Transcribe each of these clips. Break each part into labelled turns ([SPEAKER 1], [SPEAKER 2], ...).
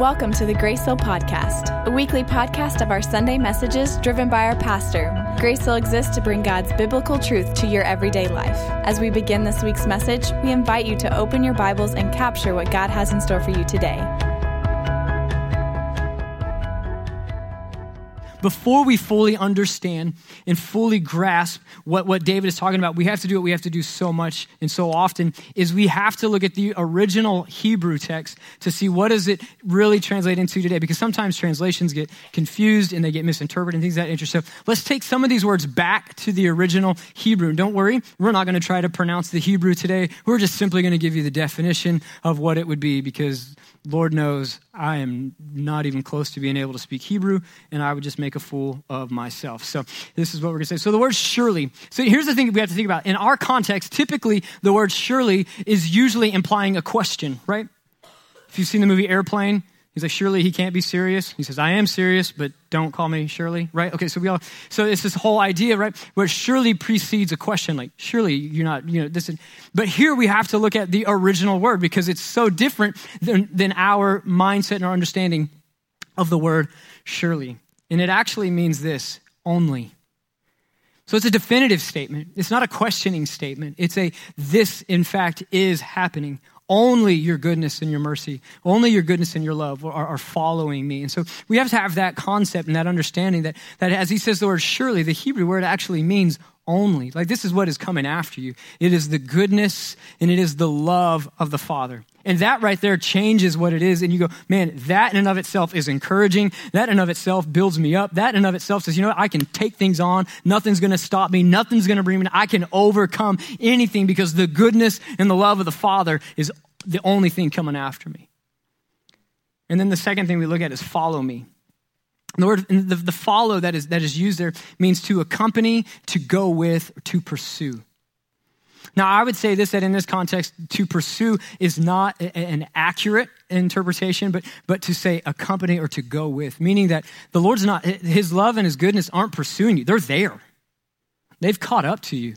[SPEAKER 1] Welcome to the Grace Hill Podcast, a weekly podcast of our Sunday messages driven by our pastor. Grace Hill exists to bring God's biblical truth to your everyday life. As we begin this week's message, we invite you to open your Bibles and capture what God has in store for you today.
[SPEAKER 2] Before we fully understand and fully grasp what, what David is talking about, we have to do what we have to do so much and so often is we have to look at the original Hebrew text to see what does it really translate into today. Because sometimes translations get confused and they get misinterpreted and things of that. So let's take some of these words back to the original Hebrew. Don't worry, we're not going to try to pronounce the Hebrew today. We're just simply going to give you the definition of what it would be because Lord knows I am not even close to being able to speak Hebrew, and I would just make a fool of myself. So, this is what we're going to say. So, the word surely. So, here's the thing we have to think about. In our context, typically the word surely is usually implying a question, right? If you've seen the movie Airplane, He's like, surely he can't be serious. He says, I am serious, but don't call me Shirley, right? Okay, so we all, so it's this whole idea, right, where surely precedes a question, like, surely you're not, you know, this. Is, but here we have to look at the original word because it's so different than, than our mindset and our understanding of the word surely. And it actually means this only. So it's a definitive statement. It's not a questioning statement. It's a this, in fact, is happening. Only your goodness and your mercy, only your goodness and your love are, are, following me. And so we have to have that concept and that understanding that, that as he says the word surely, the Hebrew word actually means only. Like this is what is coming after you. It is the goodness and it is the love of the Father. And that right there changes what it is. And you go, man, that in and of itself is encouraging. That in and of itself builds me up. That in and of itself says, you know what? I can take things on. Nothing's going to stop me. Nothing's going to bring me. I can overcome anything because the goodness and the love of the Father is the only thing coming after me. And then the second thing we look at is follow me. The word, the, the follow that is, that is used there means to accompany, to go with, to pursue. Now, I would say this that in this context, to pursue is not an accurate interpretation, but, but to say accompany or to go with, meaning that the Lord's not, his love and his goodness aren't pursuing you, they're there. They've caught up to you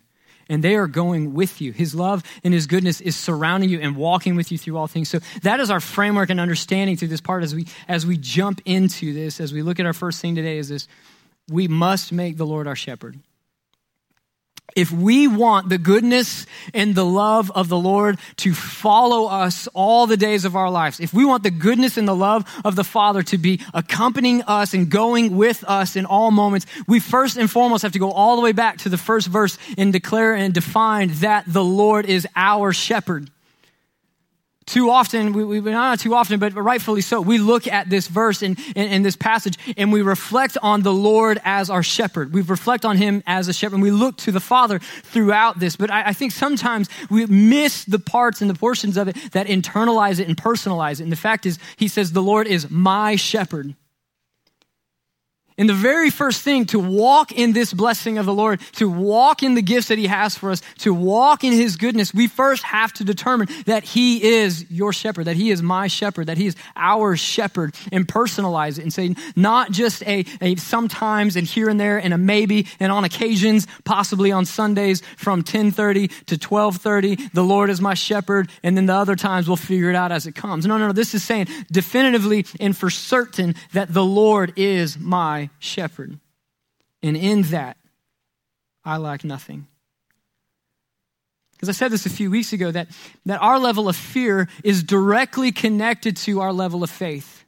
[SPEAKER 2] and they are going with you. His love and his goodness is surrounding you and walking with you through all things. So that is our framework and understanding through this part as we as we jump into this, as we look at our first thing today is this we must make the Lord our shepherd. If we want the goodness and the love of the Lord to follow us all the days of our lives, if we want the goodness and the love of the Father to be accompanying us and going with us in all moments, we first and foremost have to go all the way back to the first verse and declare and define that the Lord is our shepherd. Too often, we, we, not too often, but rightfully so, we look at this verse and, in this passage and we reflect on the Lord as our shepherd. We reflect on him as a shepherd and we look to the Father throughout this. But I, I think sometimes we miss the parts and the portions of it that internalize it and personalize it. And the fact is, he says, the Lord is my shepherd. And the very first thing to walk in this blessing of the Lord, to walk in the gifts that He has for us, to walk in His goodness, we first have to determine that He is your shepherd, that He is my shepherd, that He is our shepherd, and personalize it and say, not just a, a sometimes and here and there and a maybe and on occasions, possibly on Sundays from 1030 to 1230, the Lord is my shepherd, and then the other times we'll figure it out as it comes. No, no, no. This is saying definitively and for certain that the Lord is my shepherd. And in that, I lack nothing. Because I said this a few weeks ago that, that our level of fear is directly connected to our level of faith.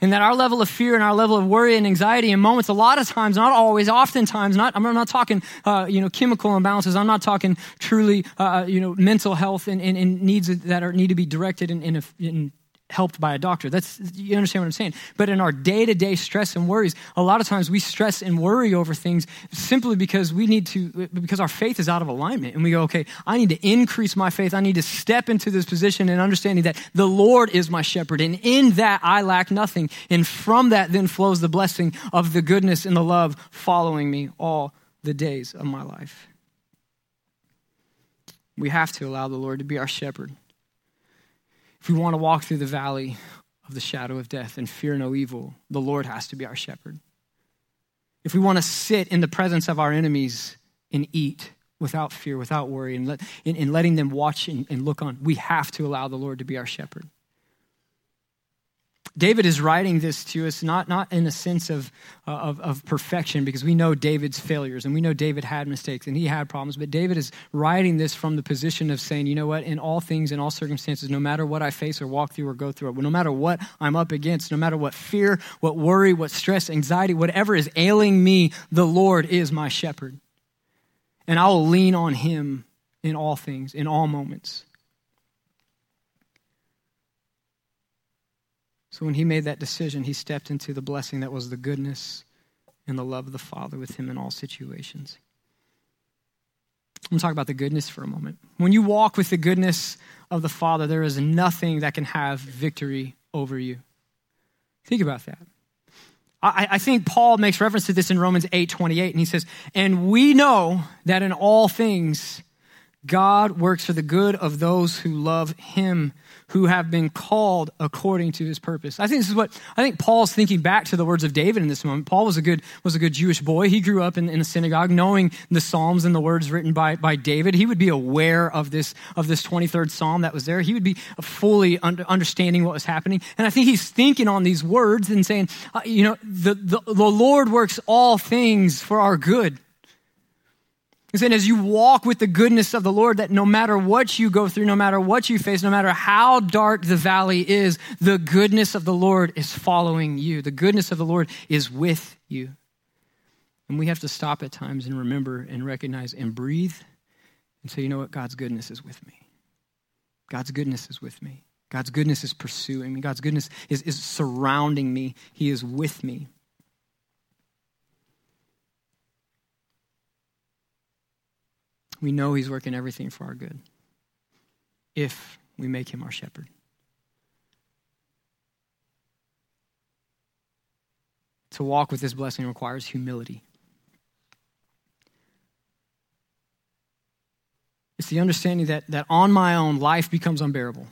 [SPEAKER 2] And that our level of fear and our level of worry and anxiety in moments, a lot of times, not always, oftentimes, not, I'm not talking, uh, you know, chemical imbalances. I'm not talking truly, uh, you know, mental health and, and, and, needs that are, need to be directed in, in, a, in helped by a doctor. That's you understand what I'm saying. But in our day-to-day stress and worries, a lot of times we stress and worry over things simply because we need to because our faith is out of alignment and we go, "Okay, I need to increase my faith. I need to step into this position and understanding that the Lord is my shepherd and in that I lack nothing." And from that then flows the blessing of the goodness and the love following me all the days of my life. We have to allow the Lord to be our shepherd. If we want to walk through the valley of the shadow of death and fear no evil, the Lord has to be our shepherd. if we want to sit in the presence of our enemies and eat without fear, without worry, and, let, and, and letting them watch and, and look on, we have to allow the Lord to be our shepherd. David is writing this to us not, not in a sense of, uh, of, of, perfection, because we know David's failures and we know David had mistakes and he had problems, but David is writing this from the position of saying, you know what, in all things, in all circumstances, no matter what I face or walk through or go through, no matter what I'm up against, no matter what fear, what worry, what stress, anxiety, whatever is ailing me, the Lord is my shepherd. And I will lean on him in all things, in all moments. So when he made that decision, he stepped into the blessing that was the goodness and the love of the Father with him in all situations. I'm talk about the goodness for a moment. When you walk with the goodness of the Father, there is nothing that can have victory over you. Think about that. I, I think Paul makes reference to this in Romans 8 28, and he says, And we know that in all things God works for the good of those who love him who have been called according to his purpose. I think this is what I think Paul's thinking back to the words of David in this moment. Paul was a good was a good Jewish boy. He grew up in, in a synagogue, knowing the Psalms and the words written by, by David. He would be aware of this of this 23rd Psalm that was there. He would be fully under, understanding what was happening. And I think he's thinking on these words and saying, uh, you know, the, the, the Lord works all things for our good. And as you walk with the goodness of the Lord, that no matter what you go through, no matter what you face, no matter how dark the valley is, the goodness of the Lord is following you. The goodness of the Lord is with you. And we have to stop at times and remember and recognize and breathe and say, you know what? God's goodness is with me. God's goodness is with me. God's goodness is pursuing me. God's goodness is, is surrounding me. He is with me. We know He's working everything for our good if we make Him our shepherd. To walk with this blessing requires humility. It's the understanding that, that on my own, life becomes unbearable.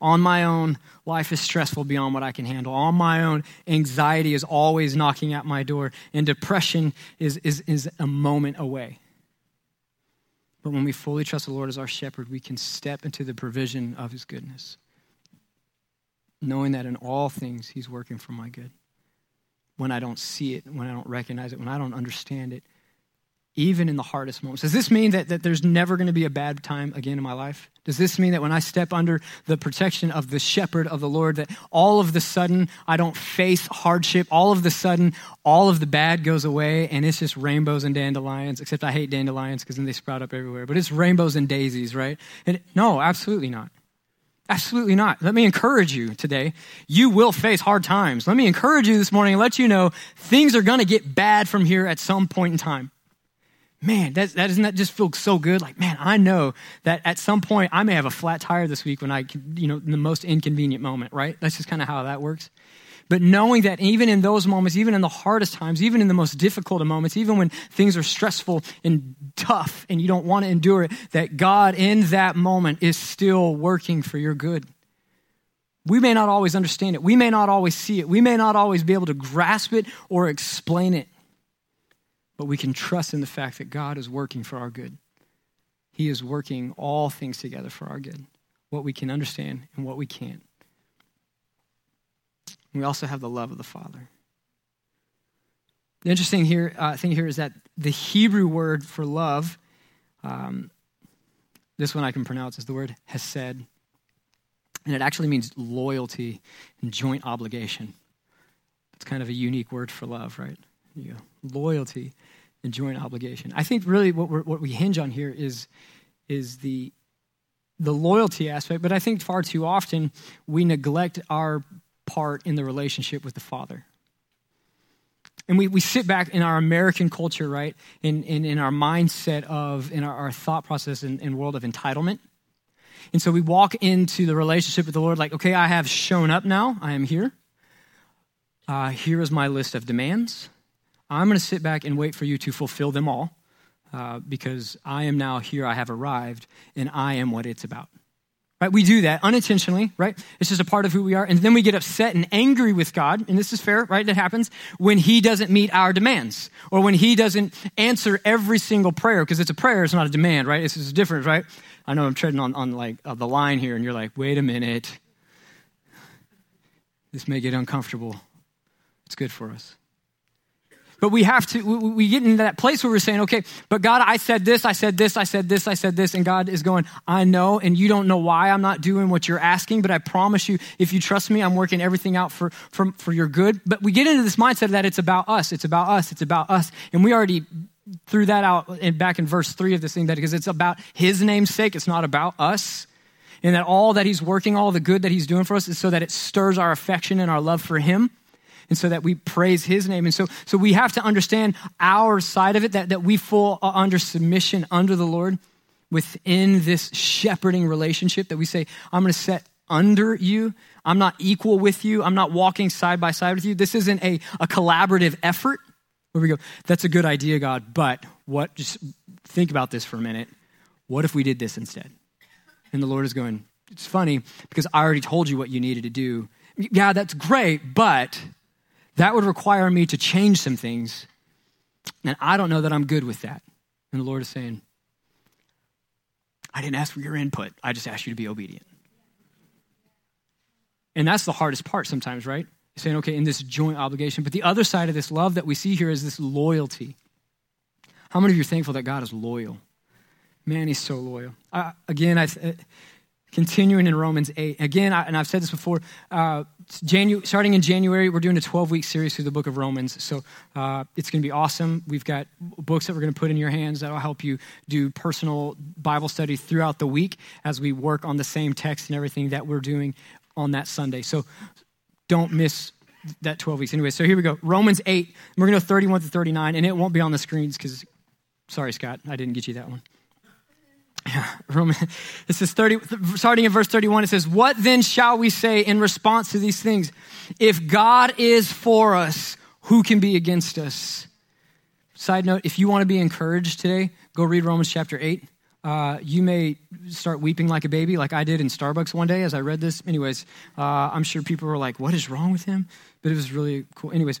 [SPEAKER 2] On my own, life is stressful beyond what I can handle. On my own, anxiety is always knocking at my door, and depression is, is, is a moment away. But when we fully trust the Lord as our shepherd, we can step into the provision of his goodness, knowing that in all things he's working for my good. When I don't see it, when I don't recognize it, when I don't understand it, even in the hardest moments. Does this mean that, that there's never going to be a bad time again in my life? Does this mean that when I step under the protection of the shepherd of the Lord, that all of the sudden I don't face hardship? All of the sudden, all of the bad goes away and it's just rainbows and dandelions, except I hate dandelions because then they sprout up everywhere. But it's rainbows and daisies, right? And no, absolutely not. Absolutely not. Let me encourage you today. You will face hard times. Let me encourage you this morning and let you know things are going to get bad from here at some point in time man, that, that doesn't that just feel so good? Like, man, I know that at some point I may have a flat tire this week when I, you know, in the most inconvenient moment, right? That's just kind of how that works. But knowing that even in those moments, even in the hardest times, even in the most difficult of moments, even when things are stressful and tough and you don't want to endure it, that God in that moment is still working for your good. We may not always understand it. We may not always see it. We may not always be able to grasp it or explain it. But we can trust in the fact that God is working for our good. He is working all things together for our good, what we can understand and what we can't. We also have the love of the Father. The interesting here, uh, thing here is that the Hebrew word for love, um, this one I can pronounce, is the word hesed. And it actually means loyalty and joint obligation. It's kind of a unique word for love, right? You go, loyalty and joint obligation. I think really what, we what we hinge on here is, is the, the loyalty aspect, but I think far too often we neglect our part in the relationship with the Father. And we, we sit back in our American culture, right, in, in, in our mindset of, in our, our thought process in, in world of entitlement. And so we walk into the relationship with the Lord like, okay, I have shown up now. I am here. Uh, here is my list of demands. I'm going to sit back and wait for you to fulfill them all uh, because I am now here, I have arrived, and I am what it's about. Right? We do that unintentionally, right? It's just a part of who we are. And then we get upset and angry with God, and this is fair, right? That happens when He doesn't meet our demands or when He doesn't answer every single prayer, because it's a prayer, it's not a demand, right? This is different, right? I know I'm treading on, on like uh, the line here, and you're like, wait a minute. This may get uncomfortable. It's good for us. But we have to, we get into that place where we're saying, okay, but God, I said this, I said this, I said this, I said this. And God is going, I know, and you don't know why I'm not doing what you're asking, but I promise you, if you trust me, I'm working everything out for, for, for your good. But we get into this mindset that it's about us, it's about us, it's about us. And we already threw that out back in verse three of this thing that because it's about his name's sake, it's not about us. And that all that he's working, all the good that he's doing for us is so that it stirs our affection and our love for him and so that we praise his name. And so, so we have to understand our side of it, that, that we fall under submission under the Lord within this shepherding relationship that we say, I'm going to set under you. I'm not equal with you. I'm not walking side by side with you. This isn't a, a collaborative effort where we go, that's a good idea, God, but what, just think about this for a minute. What if we did this instead? And the Lord is going, it's funny because I already told you what you needed to do. Yeah, that's great, but that would require me to change some things. And I don't know that I'm good with that. And the Lord is saying, I didn't ask for your input. I just asked you to be obedient. And that's the hardest part sometimes, right? Saying, okay, in this joint obligation. But the other side of this love that we see here is this loyalty. How many of you are thankful that God is loyal? Man, he's so loyal. Uh, again, I, continuing in Romans 8. Again, I, and I've said this before, uh, Janu- starting in January, we're doing a 12 week series through the book of Romans. So uh, it's going to be awesome. We've got books that we're going to put in your hands that will help you do personal Bible study throughout the week as we work on the same text and everything that we're doing on that Sunday. So don't miss that 12 weeks. Anyway, so here we go. Romans 8. We're going to go 31 to 39, and it won't be on the screens because, sorry, Scott, I didn't get you that one. Roman, it says 30, starting in verse 31, it says, What then shall we say in response to these things? If God is for us, who can be against us? Side note, if you want to be encouraged today, go read Romans chapter 8. Uh, you may start weeping like a baby, like I did in Starbucks one day as I read this. Anyways, uh, I'm sure people were like, What is wrong with him? But it was really cool. Anyways,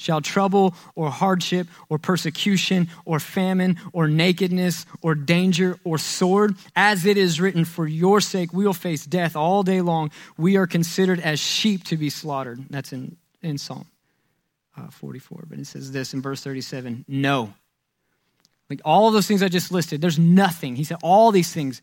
[SPEAKER 2] Shall trouble or hardship or persecution or famine or nakedness or danger or sword? As it is written, for your sake we will face death all day long. We are considered as sheep to be slaughtered. That's in, in Psalm uh, 44. But it says this in verse 37 No. Like all those things I just listed, there's nothing. He said, all these things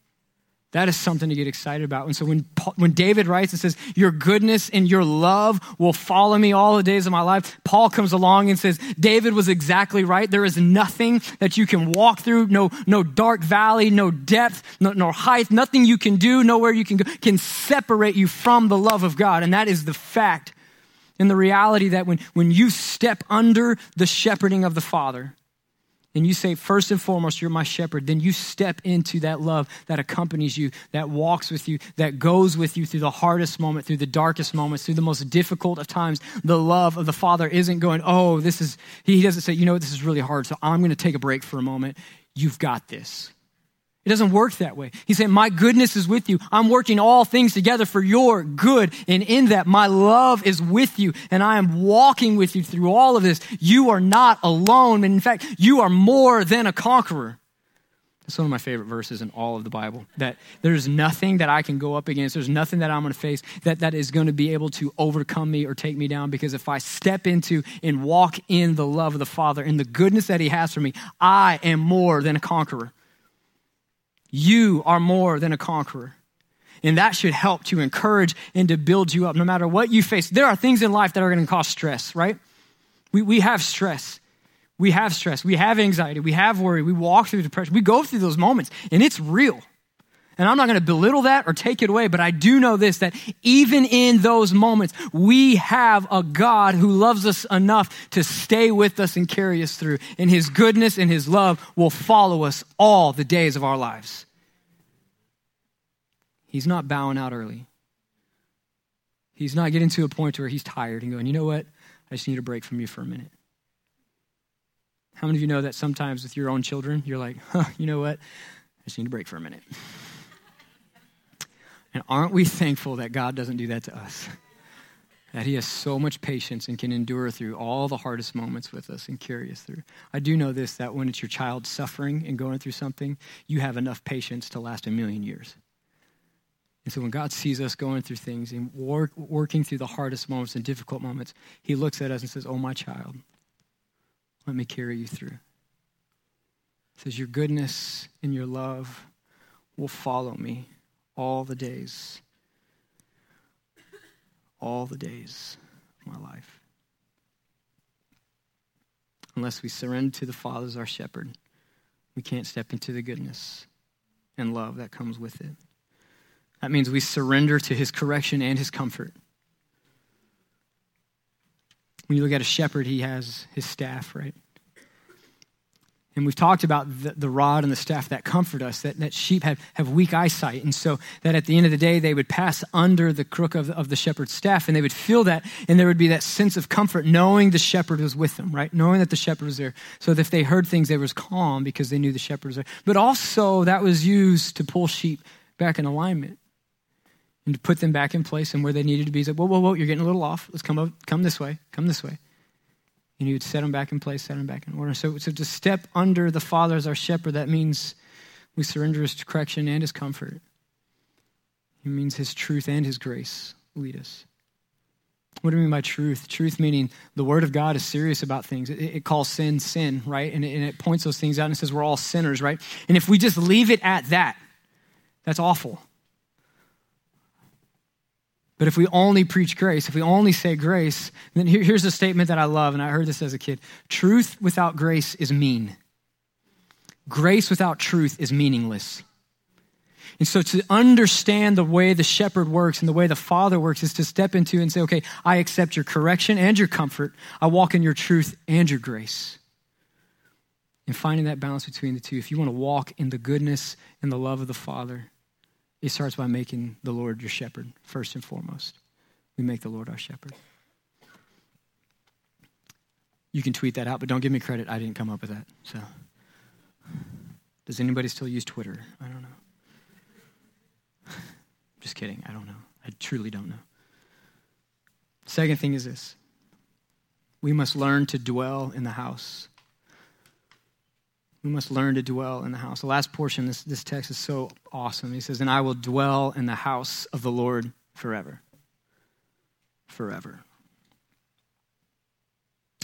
[SPEAKER 2] That is something to get excited about. And so when, Paul, when David writes and says, Your goodness and your love will follow me all the days of my life, Paul comes along and says, David was exactly right. There is nothing that you can walk through, no, no dark valley, no depth, no, height, nothing you can do, nowhere you can go, can separate you from the love of God. And that is the fact and the reality that when, when you step under the shepherding of the Father, and you say, first and foremost, you're my shepherd, then you step into that love that accompanies you, that walks with you, that goes with you through the hardest moment, through the darkest moments, through the most difficult of times. The love of the Father isn't going, oh, this is, he doesn't say, you know, this is really hard, so I'm going to take a break for a moment. You've got this. It doesn't work that way. He said, My goodness is with you. I'm working all things together for your good. And in that, my love is with you. And I am walking with you through all of this. You are not alone. And in fact, you are more than a conqueror. It's one of my favorite verses in all of the Bible. That there's nothing that I can go up against, there's nothing that I'm going to face that, that is going to be able to overcome me or take me down. Because if I step into and walk in the love of the Father and the goodness that He has for me, I am more than a conqueror. You are more than a conqueror. And that should help to encourage and to build you up no matter what you face. There are things in life that are going to cause stress, right? We, we have stress. We have stress. We have anxiety. We have worry. We walk through depression. We go through those moments, and it's real. And I'm not going to belittle that or take it away, but I do know this that even in those moments, we have a God who loves us enough to stay with us and carry us through. And his goodness and his love will follow us all the days of our lives. He's not bowing out early. He's not getting to a point where he's tired and going, you know what? I just need a break from you for a minute. How many of you know that sometimes with your own children, you're like, huh, you know what? I just need a break for a minute. and aren't we thankful that God doesn't do that to us? That He has so much patience and can endure through all the hardest moments with us and carry us through. I do know this that when it's your child suffering and going through something, you have enough patience to last a million years. And so when God sees us going through things and work, working through the hardest moments and difficult moments, He looks at us and says, Oh, my child, let me carry you through. He says, Your goodness and your love will follow me all the days, all the days of my life. Unless we surrender to the Father as our shepherd, we can't step into the goodness and love that comes with it. That means we surrender to his correction and his comfort. When you look at a shepherd, he has his staff, right? And we've talked about the, the, rod and the staff that comfort us, that, that sheep have, have weak eyesight. And so that at the end of the day, they would pass under the crook of, of the shepherd's staff and they would feel that. And there would be that sense of comfort knowing the shepherd was with them, right? Knowing that the shepherd was there. So that if they heard things, they was calm because they knew the shepherd was there. But also that was used to pull sheep back in alignment and to put them back in place and where they needed to be. He's like, whoa, whoa, whoa, you're getting a little off. Let's come up, come this way, come this way. And he would set them back in place, set them back in order. So, so to step under the Father as our shepherd, that means we surrender his correction and his comfort. It means his truth and his grace lead us. What do we mean by truth? Truth meaning the Word of God is serious about things. It, it calls sin sin, right? And it, and it points those things out and says we're all sinners, right? And if we just leave it at that, that's awful. But if we only preach grace, if we only say grace, then here, here's a statement that I love, and I heard this as a kid truth without grace is mean, grace without truth is meaningless. And so to understand the way the shepherd works and the way the father works is to step into and say, okay, I accept your correction and your comfort. I walk in your truth and your grace. And finding that balance between the two, if you want to walk in the goodness and the love of the Father, it starts by making the Lord your shepherd, first and foremost. We make the Lord our shepherd. You can tweet that out, but don't give me credit. I didn't come up with that. So, does anybody still use Twitter? I don't know. Just kidding. I don't know. I truly don't know. Second thing is this we must learn to dwell in the house we must learn to dwell in the house. The last portion, this, this text is so awesome. He says, And I will dwell in the house of the Lord forever. Forever.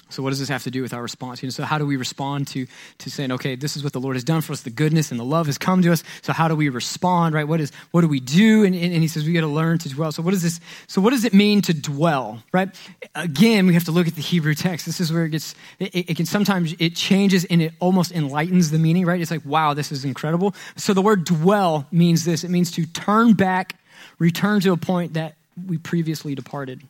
[SPEAKER 2] So, what does this have to do with our response? You know, so, how do we respond to, to saying, okay, this is what the Lord has done for us, the goodness and the love has come to us. So, how do we respond, right? What, is, what do we do? And, and, and he says, we got to learn to dwell. So, what is this? So, what does it mean to dwell, right? Again, we have to look at the Hebrew text. This is where it gets, it, it can sometimes, it changes and it almost enlightens the meaning, right? It's like, wow, this is incredible. So, the word dwell means this it means to turn back, return to a point that we previously departed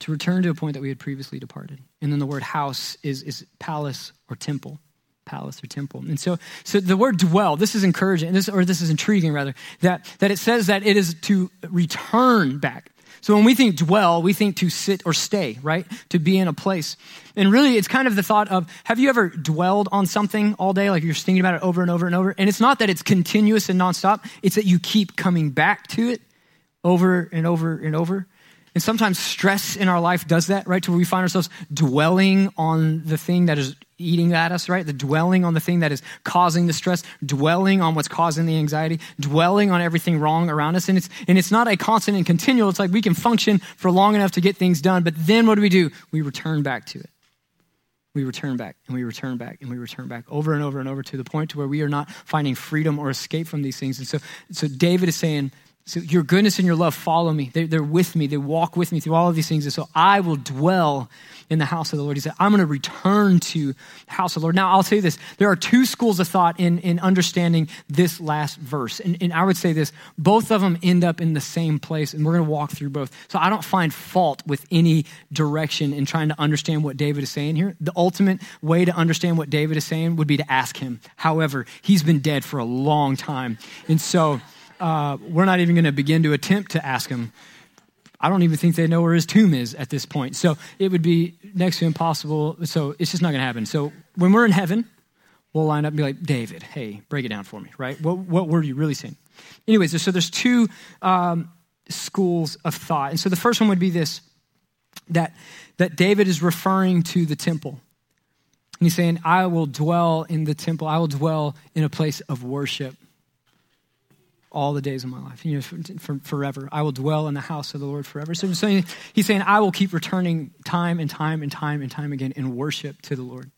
[SPEAKER 2] to return to a point that we had previously departed. And then the word house is, is palace or temple. Palace or temple. And so, so the word dwell, this is encouraging, this, or this is intriguing rather, that, that it says that it is to return back. So when we think dwell, we think to sit or stay, right? To be in a place. And really, it's kind of the thought of have you ever dwelled on something all day? Like you're thinking about it over and over and over. And it's not that it's continuous and nonstop, it's that you keep coming back to it over and over and over. And sometimes stress in our life does that, right? To where we find ourselves dwelling on the thing that is eating at us, right? The dwelling on the thing that is causing the stress, dwelling on what's causing the anxiety, dwelling on everything wrong around us. And it's, and it's not a constant and continual. It's like we can function for long enough to get things done, but then what do we do? We return back to it. We return back and we return back and we return back over and over and over to the point to where we are not finding freedom or escape from these things. And so, so David is saying, so your goodness and your love follow me. They're, they're, with me. They walk with me through all of these things. And so I will dwell in the house of the Lord. He said, I'm going to return to the house of the Lord. Now, I'll say this. There are two schools of thought in, in understanding this last verse. And, and I would say this. Both of them end up in the same place. And we're going to walk through both. So I don't find fault with any direction in trying to understand what David is saying here. The ultimate way to understand what David is saying would be to ask him. However, he's been dead for a long time. And so uh, we're not even going to begin to attempt to ask him. I don't even think they know where his tomb is at this point. So it would be next to impossible. So it's just not going to happen. So when we're in heaven, we'll line up and be like, David, hey, break it down for me, right? What, what were you really saying? Anyways, so there's two um, schools of thought. And so the first one would be this that, that David is referring to the temple. And he's saying, I will dwell in the temple, I will dwell in a place of worship all the days of my life, you know, for, for, forever. I will dwell in the house of the Lord forever. So, so he's saying, I will keep returning time and time and time and time again in worship to the Lord.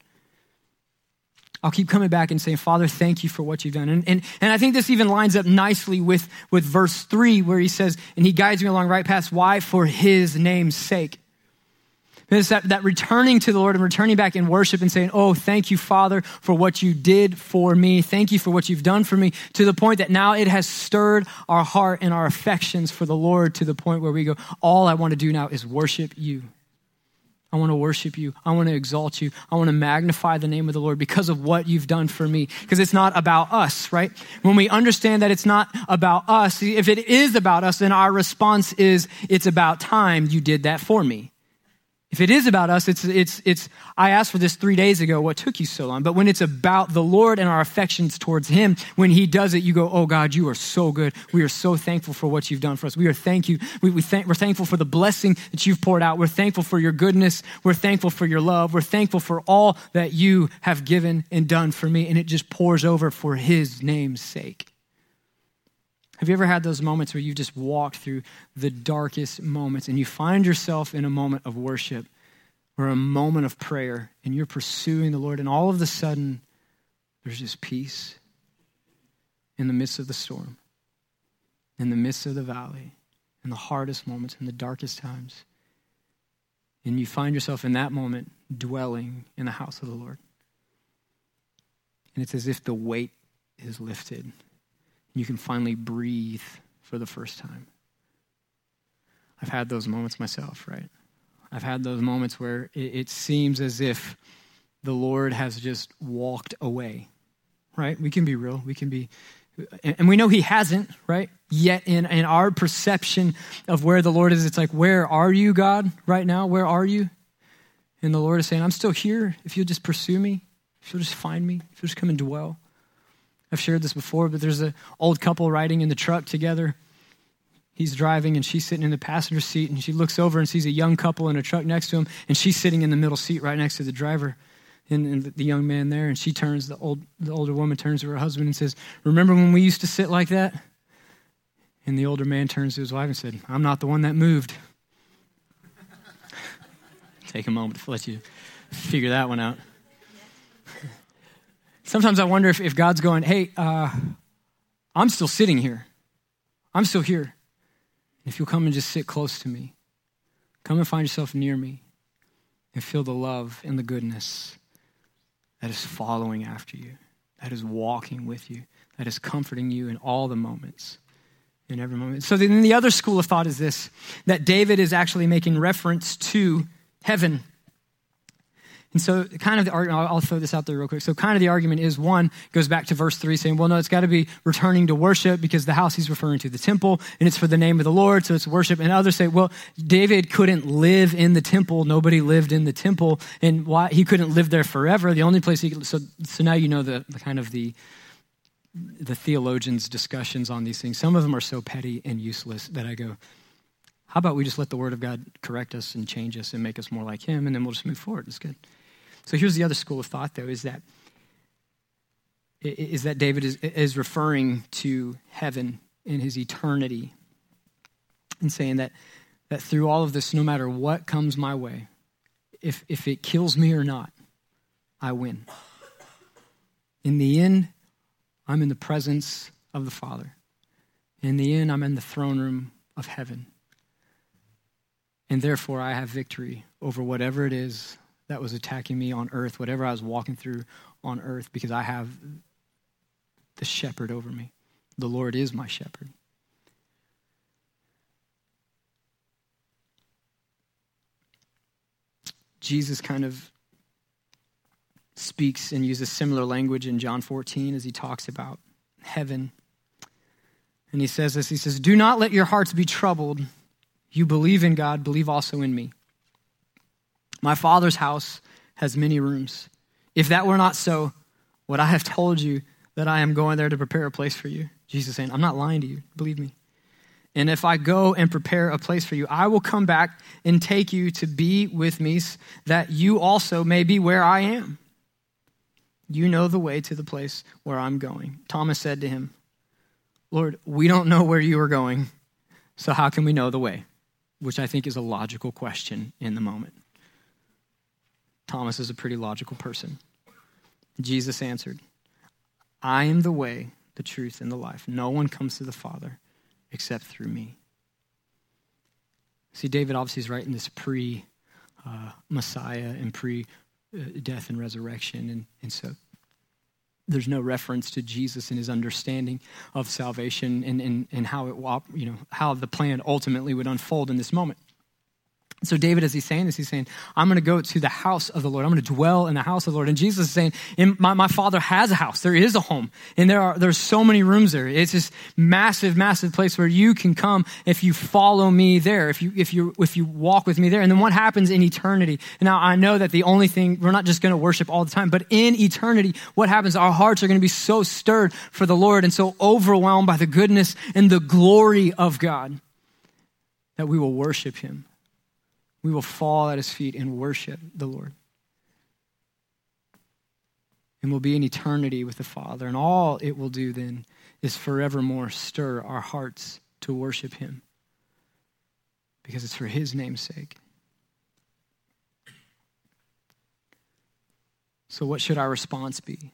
[SPEAKER 2] I'll keep coming back and saying, Father, thank you for what you've done. And, and, and I think this even lines up nicely with, with verse 3, where he says, And he guides me along right paths. Why? For his name's sake. It's that, that returning to the Lord and returning back in worship and saying, Oh, thank you, Father, for what you did for me. Thank you for what you've done for me, to the point that now it has stirred our heart and our affections for the Lord to the point where we go, All I want to do now is worship you. I want to worship you. I want to exalt you. I want to magnify the name of the Lord because of what you've done for me. Because it's not about us, right? When we understand that it's not about us, if it is about us, then our response is, it's about time you did that for me. If it is about us, it's, it's, it's, I asked for this three days ago, what took you so long? But when it's about the Lord and our affections towards Him, when He does it, you go, oh God, you are so good. We are so thankful for what you've done for us. We are thank you. We, we thank, we're thankful for the blessing that you've poured out. We're thankful for your goodness. We're thankful for your love. We're thankful for all that you have given and done for me. And it just pours over for His name's sake. Have you ever had those moments where you've just walked through the darkest moments and you find yourself in a moment of worship or a moment of prayer and you're pursuing the Lord, and all of a sudden there's just peace in the midst of the storm, in the midst of the valley, in the hardest moments, in the darkest times. And you find yourself in that moment dwelling in the house of the Lord. And it's as if the weight is lifted you can finally breathe for the first time. I've had those moments myself, right? I've had those moments where it, it seems as if the Lord has just walked away, right? We can be real. We can be, and we know He hasn't, right? Yet in, in our perception of where the Lord is, it's like, where are you, God, right now? Where are you? And the Lord is saying, I'm still here if you'll just pursue me, if you'll just find me, if you'll just come and dwell. I've shared this before, but there's an old couple riding in the truck together. He's driving and she's sitting in the passenger seat, and she looks over and sees a young couple in a truck next to him, and she's sitting in the middle seat right next to the driver and, and the young man there. And she turns, the, old, the older woman turns to her husband and says, Remember when we used to sit like that? And the older man turns to his wife and said, I'm not the one that moved. Take a moment to let you figure that one out. Sometimes I wonder if, if God's going, hey, uh, I'm still sitting here. I'm still here. If you'll come and just sit close to me, come and find yourself near me and feel the love and the goodness that is following after you, that is walking with you, that is comforting you in all the moments, in every moment. So then the other school of thought is this that David is actually making reference to heaven. And so, kind of the argument, I'll throw this out there real quick. So, kind of the argument is one goes back to verse three, saying, well, no, it's got to be returning to worship because the house he's referring to, the temple, and it's for the name of the Lord, so it's worship. And others say, well, David couldn't live in the temple. Nobody lived in the temple, and why he couldn't live there forever. The only place he could, so, so now you know the, the kind of the, the theologians' discussions on these things. Some of them are so petty and useless that I go, how about we just let the word of God correct us and change us and make us more like him, and then we'll just move forward? It's good. So here's the other school of thought, though, is that is that David is, is referring to heaven in his eternity and saying that, that through all of this, no matter what comes my way, if, if it kills me or not, I win. In the end, I'm in the presence of the Father. In the end, I'm in the throne room of heaven. And therefore, I have victory over whatever it is that was attacking me on earth, whatever I was walking through on earth, because I have the shepherd over me. The Lord is my shepherd. Jesus kind of speaks and uses similar language in John 14 as he talks about heaven. And he says this He says, Do not let your hearts be troubled. You believe in God, believe also in me. My Father's house has many rooms. If that were not so, would I have told you that I am going there to prepare a place for you? Jesus saying, I'm not lying to you. Believe me. And if I go and prepare a place for you, I will come back and take you to be with me, that you also may be where I am. You know the way to the place where I'm going. Thomas said to him, Lord, we don't know where you are going, so how can we know the way? Which I think is a logical question in the moment. Thomas is a pretty logical person. Jesus answered, I am the way, the truth, and the life. No one comes to the Father except through me. See, David obviously is writing this pre uh, Messiah and pre uh, death and resurrection. And, and so there's no reference to Jesus and his understanding of salvation and, and, and how it you know how the plan ultimately would unfold in this moment. So David, as he's saying this, he's saying, I'm going to go to the house of the Lord. I'm going to dwell in the house of the Lord. And Jesus is saying, my, my father has a house. There is a home. And there are, there's so many rooms there. It's this massive, massive place where you can come if you follow me there, if you, if you, if you walk with me there. And then what happens in eternity? Now, I know that the only thing, we're not just going to worship all the time, but in eternity, what happens? Our hearts are going to be so stirred for the Lord and so overwhelmed by the goodness and the glory of God that we will worship him we will fall at his feet and worship the Lord. And we'll be in eternity with the Father. And all it will do then is forevermore stir our hearts to worship him because it's for his name's sake. So, what should our response be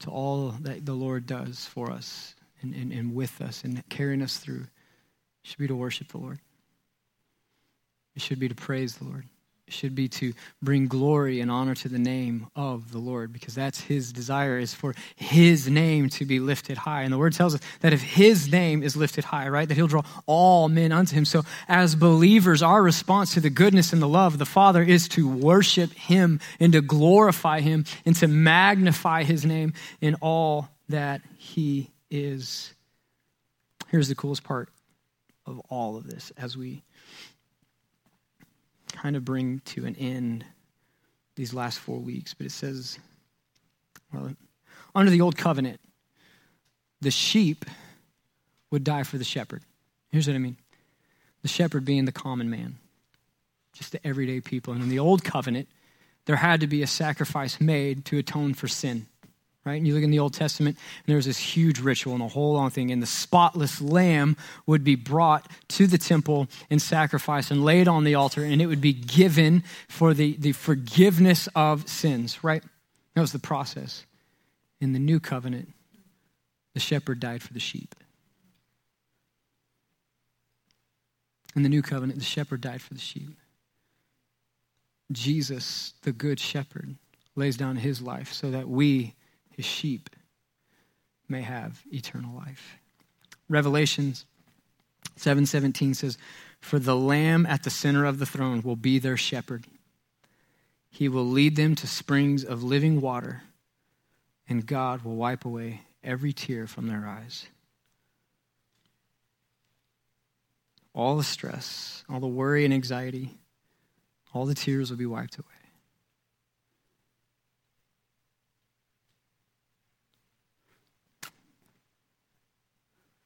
[SPEAKER 2] to all that the Lord does for us and, and, and with us and carrying us through? It should be to worship the Lord. It should be to praise the Lord. It should be to bring glory and honor to the name of the Lord because that's his desire is for his name to be lifted high. And the word tells us that if his name is lifted high, right, that he'll draw all men unto him. So as believers, our response to the goodness and the love of the Father is to worship him and to glorify him and to magnify his name in all that he is. Here's the coolest part of all of this as we kind of bring to an end these last four weeks, but it says, well, under the old covenant, the sheep would die for the shepherd. Here's what I mean the shepherd being the common man, just the everyday people. And in the old covenant, there had to be a sacrifice made to atone for sin right? And you look in the Old Testament, and there was this huge ritual and a whole long thing, and the spotless lamb would be brought to the temple and sacrificed and laid on the altar, and it would be given for the, the forgiveness of sins, right? That was the process. In the new covenant, the shepherd died for the sheep. In the new covenant, the shepherd died for the sheep. Jesus, the good shepherd, lays down his life so that we his sheep may have eternal life. Revelations 7:17 says, "For the lamb at the center of the throne will be their shepherd. He will lead them to springs of living water, and God will wipe away every tear from their eyes." All the stress, all the worry and anxiety, all the tears will be wiped away.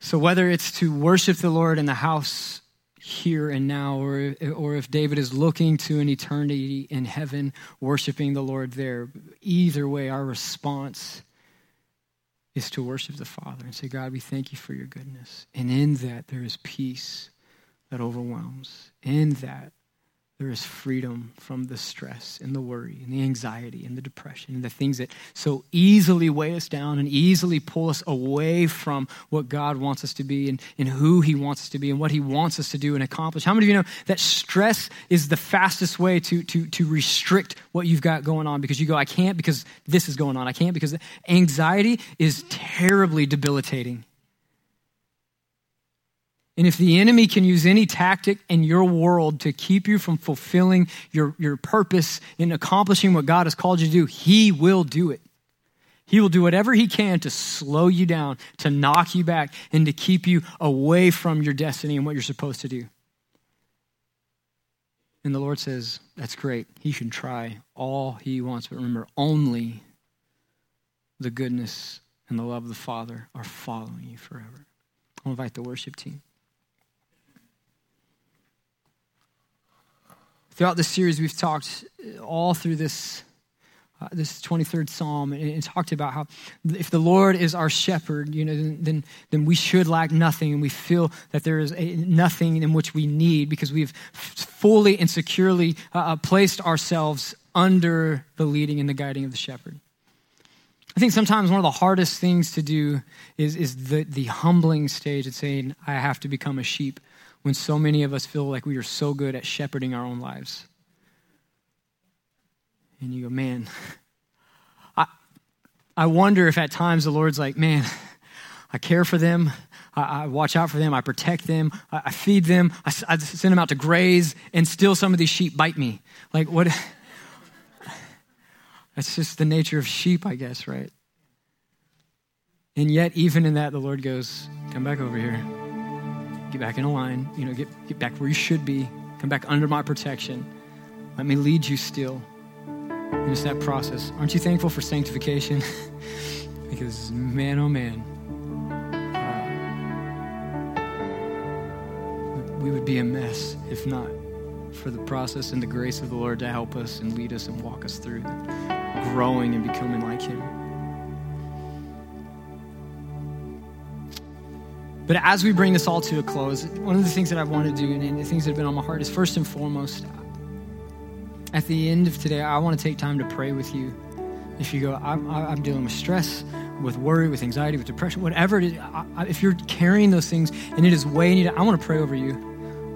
[SPEAKER 2] So, whether it's to worship the Lord in the house here and now, or, or if David is looking to an eternity in heaven, worshiping the Lord there. Either way, our response is to worship the Father and say, God, we thank you for your goodness. And in that, there is peace that overwhelms. In that, there is freedom from the stress and the worry and the anxiety and the depression and the things that so easily weigh us down and easily pull us away from what God wants us to be and, and who He wants us to be and what He wants us to do and accomplish. How many of you know that stress is the fastest way to, to, to restrict what you've got going on because you go, I can't because this is going on. I can't because anxiety is terribly debilitating. And if the enemy can use any tactic in your world to keep you from fulfilling your, your purpose in accomplishing what God has called you to do, he will do it. He will do whatever he can to slow you down, to knock you back, and to keep you away from your destiny and what you're supposed to do. And the Lord says, That's great. He can try all he wants, but remember, only the goodness and the love of the Father are following you forever. I'll invite the worship team. Throughout this series, we've talked all through this, uh, this 23rd Psalm and, and, talked about how if the Lord is our shepherd, you know, then, then, then we should lack nothing and we feel that there is a, nothing in which we need because we've fully and securely uh, uh, placed ourselves under the leading and the guiding of the shepherd. I think sometimes one of the hardest things to do is, is the, the humbling stage of saying, I have to become a sheep when so many of us feel like we are so good at shepherding our own lives. And you go, man, I, I wonder if at times the Lord's like, man, I care for them. I, I watch out for them. I protect them. I, I feed them. I, I, send them out to graze, and still some of these sheep bite me. Like, what? That's just the nature of sheep, I guess, right? And yet, even in that, the Lord goes, Come back over here get back in a line, you know, get, get back where you should be, come back under my protection. Let me lead you still. And it's that process. Aren't you thankful for sanctification? because, man, oh man, uh, we would be a mess if not for the process and the grace of the Lord to help us and lead us and walk us through growing and becoming like Him. But as we bring this all to a close, one of the things that I want to do and the things that have been on my heart is first and foremost, at the end of today, I want to take time to pray with you. If you go, I'm, I'm dealing with stress, with worry, with anxiety, with depression, whatever it is, I, if you're carrying those things and it is weighing you I want to pray over you.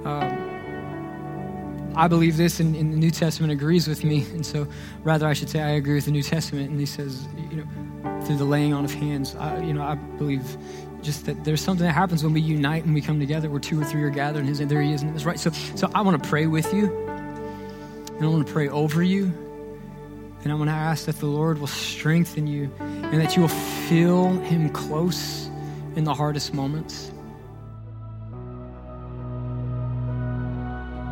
[SPEAKER 2] Um, I believe this, and, and, the New Testament agrees with me. And so, rather, I should say I agree with the New Testament. And he says, you know, through the laying on of hands, I, you know, I believe just that there's something that happens when we unite and we come together where two or three are gathered and his there he is and it's right. So so i want to pray with you and i want to pray over you and i want to ask that the lord will strengthen you and that you will feel him close in the hardest moments.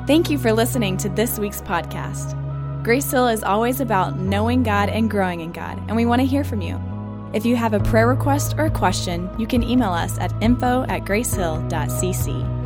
[SPEAKER 1] Thank you for listening to this week's podcast. Grace hill is always about knowing god and growing in god and we want to hear from you if you have a prayer request or a question, you can email us at info at gracehill.cc.